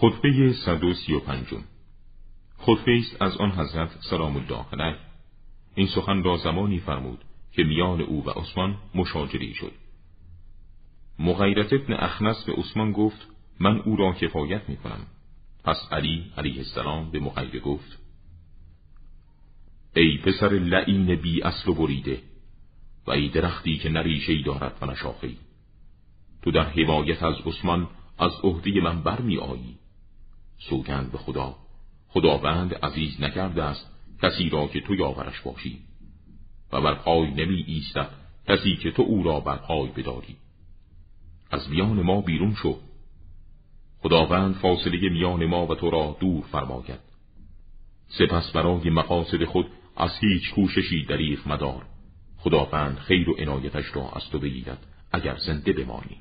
خطبه 135 خطبه است از آن حضرت سلام الله علیه این سخن را زمانی فرمود که میان او و عثمان مشاجری شد. مغیرت ابن اخنس به عثمان گفت من او را کفایت می کنم پس علی علیه السلام به مغیره گفت ای پسر لعین بی اصل و بریده و ای درختی که نریشهی دارد و نشاخهی تو در حمایت از عثمان از عهده من برمی آیی سوگند به خدا. خداوند عزیز نکرده است کسی را که تو یاورش باشی. و بر پای نمی ایستد کسی که تو او را بر پای بداری. از میان ما بیرون شو. خداوند فاصله میان ما و تو را دور فرماید. سپس برای مقاصد خود از هیچ کوششی دریغ مدار. خداوند خیر و عنایتش را از تو بگیرد اگر زنده بمانی.